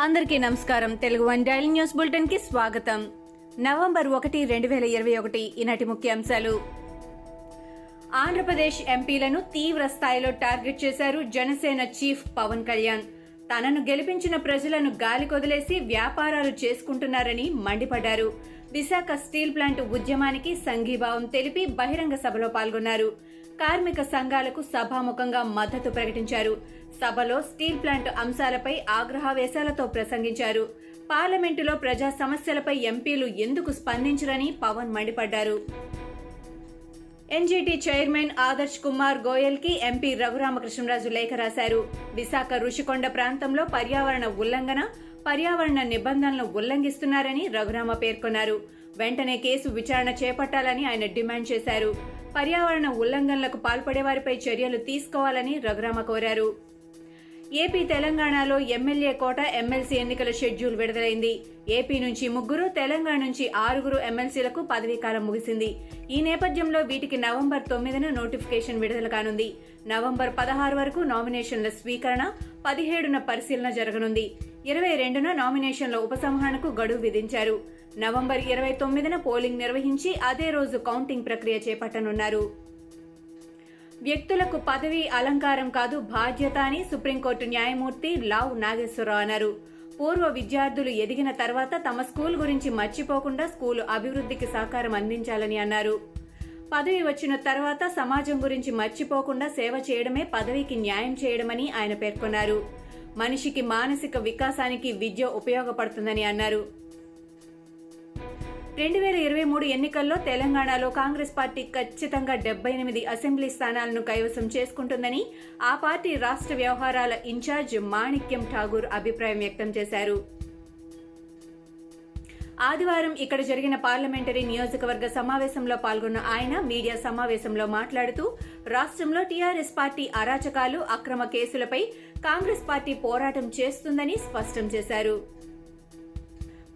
అందరికీ నమస్కారం. Telugu one dial news బులెటిన్కి స్వాగతం. నవంబర్ ఒకటి రెండు వేల ఇరవై ఒకటి ఈనాటి ముఖ్యాంశాలు. ఆంధ్రప్రదేశ్ ఎంపీలను తీవ్ర స్థాయిలో టార్గెట్ చేశారు జనసేన చీఫ్ పవన్ కళ్యాణ్. తనను గెలిపించిన ప్రజలను గాలి కొదిలేసి వ్యాపారాలు చేసుకుంటున్నారని మండిపడ్డారు. విశాఖ స్టీల్ ప్లాంట్ ఉద్యమానికి సంఘీభావం తెలిపి బహిరంగ సభలో పాల్గొన్నారు. కార్మిక సంఘాలకు సభాముఖంగా మద్దతు ప్రకటించారు. సభలో స్టీల్ ప్లాంట్ అంశాలపై ఆగ్రహావేశాలతో ప్రసంగించారు. పార్లమెంటులో ప్రజా సమస్యలపై ఎంపీలు ఎందుకు స్పందించరని పవన్ మండిపడ్డారు. ఎన్జీటీ చైర్మన్ ఆదర్శ్ కుమార్ గోయల్కి ఎంపీ రఘురామకృష్ణరాజు లేఖ రాశారు. విశాఖ రుషికొండ ప్రాంతంలో పర్యావరణ ఉల్లంఘన పర్యావరణ నిబంధనలను ఉల్లంఘిస్తున్నారని రఘురామ పేర్కొన్నారు. వెంటనే కేసు విచారణ చేపట్టాలని ఆయన డిమాండ్ చేశారు. పర్యావరణ ఉల్లంఘనలకు పాల్పడే వారిపై చర్యలు తీసుకోవాలని రఘురామ కోరారు. ఏపీ తెలంగాణలో ఎమ్మెల్యే కోట ఎమ్మెల్సీ ఎన్నికల షెడ్యూల్ విడుదలైంది. ఏపీ నుంచి ముగ్గురు తెలంగాణ నుంచి ఆరుగురు ఎమ్మెల్సీలకు పదవీకాలం ముగిసింది. ఈ నేపథ్యంలో వీటికి నవంబర్ తొమ్మిదిన నోటిఫికేషన్ విడుదల కానుంది. నవంబర్ పదహారు వరకు నామినేషన్ల స్వీకరణ పదిహేడున పరిశీలన జరగనుంది. ఇరవై రెండున నామినేషన్ల ఉపసంహరణకు గడువు విధించారు. నవంబర్ ఇరవై తొమ్మిదిన పోలింగ్ నిర్వహించి అదే రోజు కౌంటింగ్ ప్రక్రియ చేపట్టనున్నారు. వ్యక్తులకు పదవి అలంకారం కాదు బాధ్యత అని సుప్రీంకోర్టు న్యాయమూర్తి లావ్ నాగేశ్వరరావు అన్నారు. పూర్వ విద్యార్థులు ఎదిగిన తర్వాత తమ స్కూల్ గురించి మర్చిపోకుండా స్కూలు అభివృద్ధికి సహకారం అందించాలని అన్నారు. పదవి వచ్చిన తర్వాత సమాజం గురించి మర్చిపోకుండా సేవ చేయడమే పదవికి న్యాయం చేయడమని ఆయన పేర్కొన్నారు. మనిషికి మానసిక వికాసానికి విద్య ఉపయోగపడుతుందని అన్నారు. రెండు వేల ఇరవై మూడు ఎన్నికల్లో తెలంగాణలో కాంగ్రెస్ పార్టీ ఖచ్చితంగా డెబ్బై ఎనిమిది అసెంబ్లీ స్థానాలను కైవసం చేసుకుంటుందని ఆ పార్టీ రాష్ట్ర వ్యవహారాల ఇన్ఛార్జ్ మాణిక్యం ఠాగూర్ అభిప్రాయం వ్యక్తం చేశారు. ఆదివారం ఇక్కడ జరిగిన పార్లమెంటరీ నియోజకవర్గ సమావేశంలో పాల్గొన్న ఆయన మీడియా సమావేశంలో మాట్లాడుతూ రాష్ట్రంలో టీఆర్ఎస్ పార్టీ అరాచకాలు అక్రమ కేసులపై కాంగ్రెస్ పార్టీ పోరాటం చేస్తుందని స్పష్టం చేశారు.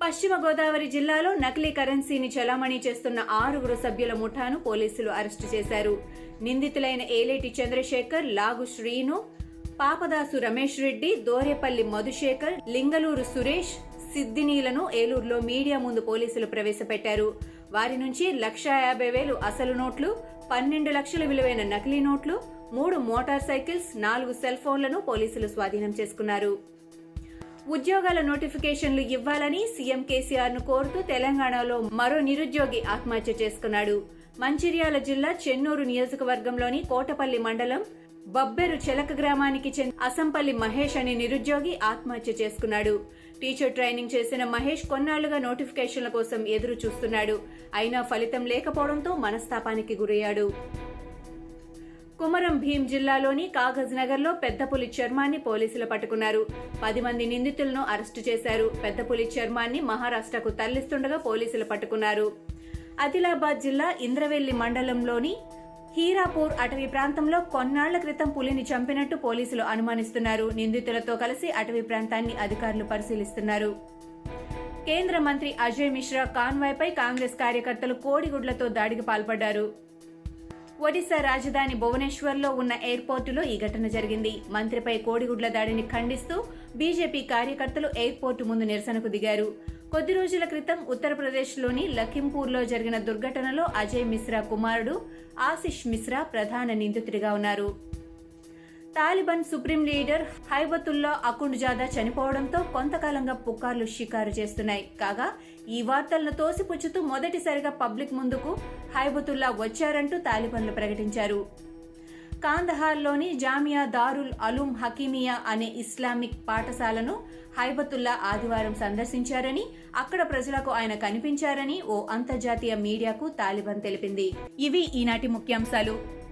పశ్చిమ గోదావరి జిల్లాలో నకిలీ కరెన్సీని చలామణి చేస్తున్న ఆరుగురు సభ్యుల ముఠాను పోలీసులు అరెస్టు చేశారు. నిందితులైన ఏలేటి చంద్రశేఖర్ లాగు శ్రీను పాపదాసు రమేష్ రెడ్డి దోరేపల్లి మధుశేఖర్ లింగలూరు సురేష్ సిద్దినీలను ఏలూరులో మీడియా ముందు పోలీసులు ప్రవేశపెట్టారు. వారి నుంచి లక్ష యాభై వేలు అసలు నోట్లు పన్నెండు లక్షల విలువైన నకిలీ నోట్లు మూడు మోటార్ సైకిల్స్ నాలుగు సెల్ ఫోన్లను పోలీసులు స్వాధీనం చేసుకున్నారు. ఉద్యోగాల నోటిఫికేషన్లు ఇవ్వాలని సీఎం కేసీఆర్ను కోరుతూ తెలంగాణలో మరో నిరుద్యోగి ఆత్మహత్య చేసుకున్నాడు. మంచిర్యాల జిల్లా చెన్నూరు నియోజకవర్గంలోని కోటపల్లి మండలం బబ్బెరు చెలక గ్రామానికి చెందిన అసంపల్లి మహేష్ అనే నిరుద్యోగి ఆత్మహత్య చేసుకున్నాడు. టీచర్ ట్రైనింగ్ చేసిన మహేష్ కొన్నాళ్ళుగా నోటిఫికేషన్ల కోసం ఎదురు చూస్తున్నాడు అయినా ఫలితం లేకపోవడంతో మనస్తాపానికి గురయ్యాడు. కుమరం భీం జిల్లాలోని కాగజ్ నగర్లో పెద్దపులి చర్మాన్ని పోలీసులు పట్టుకున్నారు. పది మంది నిందితులను అరెస్టు చేశారు. పెద్దపులి చర్మాన్ని మహారాష్ట్రకు తరలిస్తుండగా పోలీసులు పట్టుకున్నారు. ఆదిలాబాద్ జిల్లా ఇంద్రవెల్లి మండలంలోని హీరాపూర్ అటవీ ప్రాంతంలో కొన్నాళ్ళ క్రితం పులిని చంపినట్టు పోలీసులు అనుమానిస్తున్నారు. నిందితులతో కలిసి అటవీ ప్రాంతాన్ని అధికారులు పరిశీలిస్తున్నారు. కేంద్ర మంత్రి అజయ్ మిశ్రా కాన్వాయ్పై కాంగ్రెస్ కార్యకర్తలు కోడిగుడ్లతో దాడికి పాల్పడ్డారు. ఒడిశా రాజధాని భువనేశ్వర్లో ఉన్న ఎయిర్పోర్టులో ఈ ఘటన జరిగింది. మంత్రిపై కోడిగుడ్ల దాడిని ఖండిస్తూ బీజేపీ కార్యకర్తలు ఎయిర్పోర్టు ముందు నిరసనకు దిగారు. కొద్ది రోజుల క్రితం ఉత్తరప్రదేశ్లోని లఖింపూర్లో జరిగిన దుర్ఘటనలో అజయ్ మిశ్రా కుమారుడు ఆశిష్ మిశ్రా ప్రధాన నిందితుడిగా ఉన్నారు. Taliban supreme leader Haibatullah Akhundzada చనిపోవడంతో కొంతకాలంగా పుకార్లు షికారు చేస్తున్నాయి. కాగా ఈ వార్తలను తోసిపుచ్చుతూ మొదటిసారిగా పబ్లిక్ ముందుకు హైబతుల్లా వచ్చారంటూ తాలిబాన్లు ప్రకటించారు. కాందహార్లోని జామియా దారుల్ అలూమ్ హకీమియా అనే ఇస్లామిక్ పాఠశాలను హైబతుల్లా ఆదివారం సందర్శించారని అక్కడ ప్రజలకు ఆయన కనిపించారని ఓ అంతర్జాతీయ మీడియాకు తాలిబాన్ తెలిపింది. ఇవి ఈనాటి ముఖ్యాంశాలు.